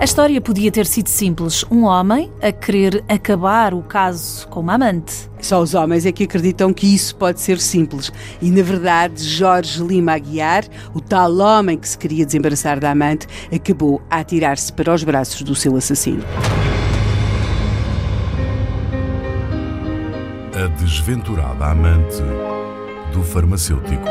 A história podia ter sido simples: um homem a querer acabar o caso com uma amante. Só os homens é que acreditam que isso pode ser simples. E, na verdade, Jorge Lima Aguiar, o tal homem que se queria desembaraçar da amante, acabou a atirar-se para os braços do seu assassino. A desventurada amante do farmacêutico.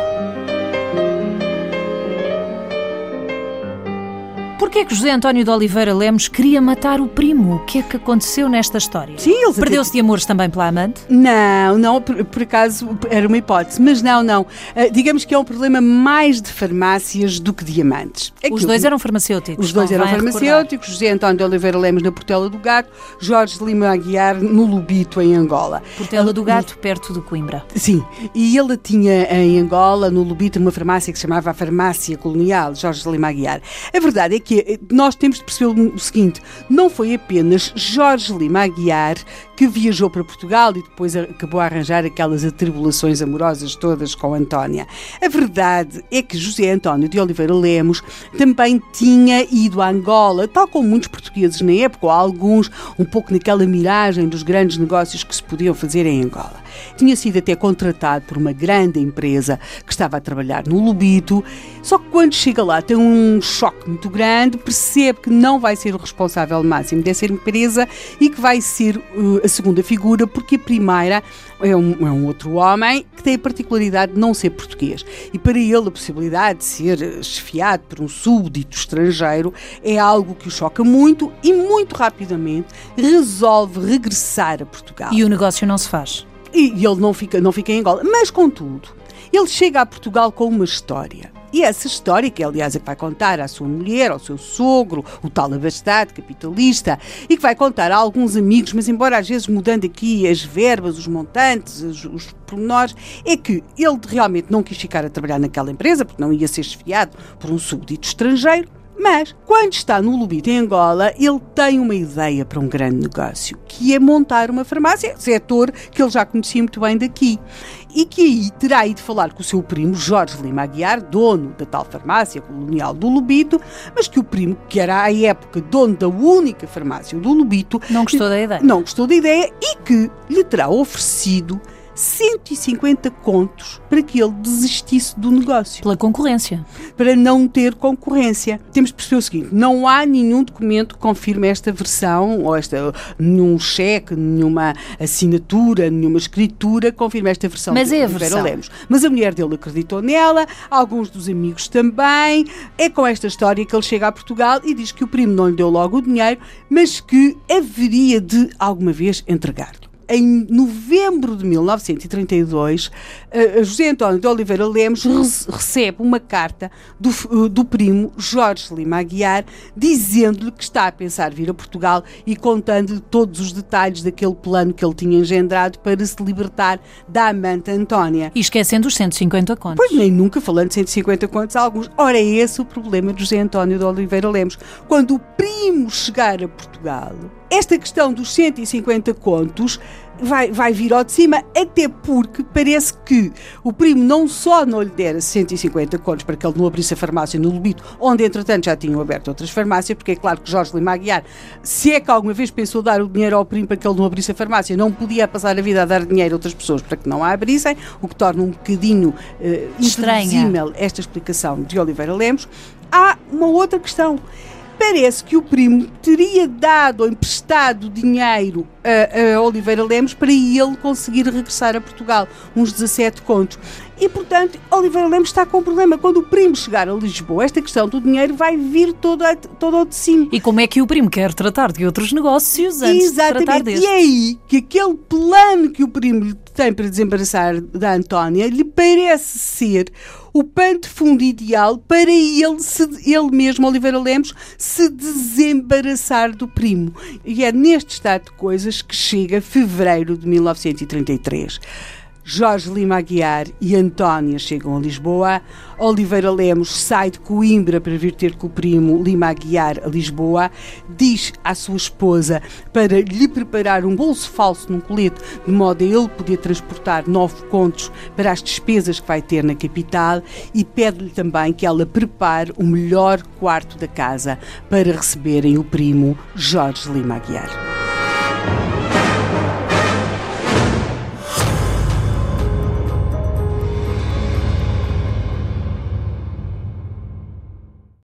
Porquê que José António de Oliveira Lemos queria matar o primo? O que é que aconteceu nesta história? Sim, eles Perdeu-se de amores também pela amante? Não, não, por, por acaso era uma hipótese, mas não, não. Uh, digamos que é um problema mais de farmácias do que diamantes. É Os dois eram farmacêuticos. Os dois eram farmacêuticos, José António de Oliveira Lemos na Portela do Gato, Jorge Lima Aguiar no Lubito, em Angola. Portela do Gato, perto de Coimbra. Sim, e ele tinha em Angola, no Lubito, uma farmácia que se chamava a Farmácia Colonial, Jorge Lima Aguiar. A verdade é que nós temos de perceber o seguinte: não foi apenas Jorge Lima Aguiar que viajou para Portugal e depois acabou a arranjar aquelas atribulações amorosas todas com Antónia. A verdade é que José António de Oliveira Lemos também tinha ido a Angola, tal como muitos portugueses na época, ou alguns, um pouco naquela miragem dos grandes negócios que se podiam fazer em Angola. Tinha sido até contratado por uma grande empresa que estava a trabalhar no Lubito, só que quando chega lá tem um choque muito grande, percebe que não vai ser o responsável máximo dessa empresa e que vai ser uh, a segunda figura, porque a primeira é um, é um, outro homem que tem a particularidade de não ser português. E para ele a possibilidade de ser esfiado por um súbdito estrangeiro é algo que o choca muito e muito rapidamente resolve regressar a Portugal. E o negócio não se faz. E ele não fica, não fica em Angola. Mas, contudo, ele chega a Portugal com uma história. E essa história, que aliás é que vai contar à sua mulher, ao seu sogro, o tal abastado, capitalista, e que vai contar a alguns amigos, mas embora às vezes mudando aqui as verbas, os montantes, os, os pormenores, é que ele realmente não quis ficar a trabalhar naquela empresa, porque não ia ser esfiado por um súbdito estrangeiro, mas, quando está no Lubito, em Angola, ele tem uma ideia para um grande negócio, que é montar uma farmácia, setor que ele já conhecia muito bem daqui. E que aí terá ido falar com o seu primo Jorge Lima Aguiar, dono da tal farmácia colonial do Lubito, mas que o primo, que era à época dono da única farmácia do Lubito, não gostou da ideia. Não gostou da ideia e que lhe terá oferecido 150 contos para que ele desistisse do negócio. Pela concorrência. Para não ter concorrência. Temos de perceber o seguinte: não há nenhum documento que confirme esta versão, ou esta, nenhum cheque, nenhuma assinatura, nenhuma escritura que confirme esta versão. Mas é a versão. Lemos. Mas a mulher dele acreditou nela, alguns dos amigos também. É com esta história que ele chega a Portugal e diz que o primo não lhe deu logo o dinheiro, mas que haveria de alguma vez entregar-lhe em novembro de 1932, uh, José António de Oliveira Lemos recebe uma carta do, uh, do primo Jorge Lima Aguiar, dizendo-lhe que está a pensar vir a Portugal e contando-lhe todos os detalhes daquele plano que ele tinha engendrado para se libertar da amante Antónia. E esquecendo os 150 contos. Pois nem nunca falando de 150 contos alguns. Ora, é esse o problema de José António de Oliveira Lemos. Quando o primo chegar a Portugal, esta questão dos 150 contos vai, vai vir ao de cima, até porque parece que o primo não só não lhe dera 150 contos para que ele não abrisse a farmácia no Lubito, onde entretanto já tinham aberto outras farmácias, porque é claro que Jorge Lima Aguiar, se é que alguma vez pensou dar o dinheiro ao primo para que ele não abrisse a farmácia, não podia passar a vida a dar dinheiro a outras pessoas para que não a abrissem, o que torna um bocadinho uh, esta explicação de Oliveira Lemos. Há uma outra questão parece que o primo teria dado ou emprestado dinheiro a, a, Oliveira Lemos para ele conseguir regressar a Portugal, uns 17 contos. E, portanto, Oliveira Lemos está com um problema. Quando o primo chegar a Lisboa, esta questão do dinheiro vai vir toda, toda ao de cima. E como é que o primo quer tratar de outros negócios antes Exatamente. de tratar deste? E é aí que aquele plano que o primo tem para desembaraçar da Antónia lhe parece ser o pano de fundo ideal para ele, se, ele mesmo, Oliveira Lemos, se desembaraçar do primo. E é neste estado de coisas que chega fevereiro de 1933. Jorge Lima Aguiar e Antónia chegam a Lisboa. Oliveira Lemos sai de Coimbra para vir ter com o primo Lima Aguiar a Lisboa. Diz à sua esposa para lhe preparar um bolso falso num colete, de modo a ele poder transportar nove contos para as despesas que vai ter na capital e pede-lhe também que ela prepare o melhor quarto da casa para receberem o primo Jorge Lima Aguiar.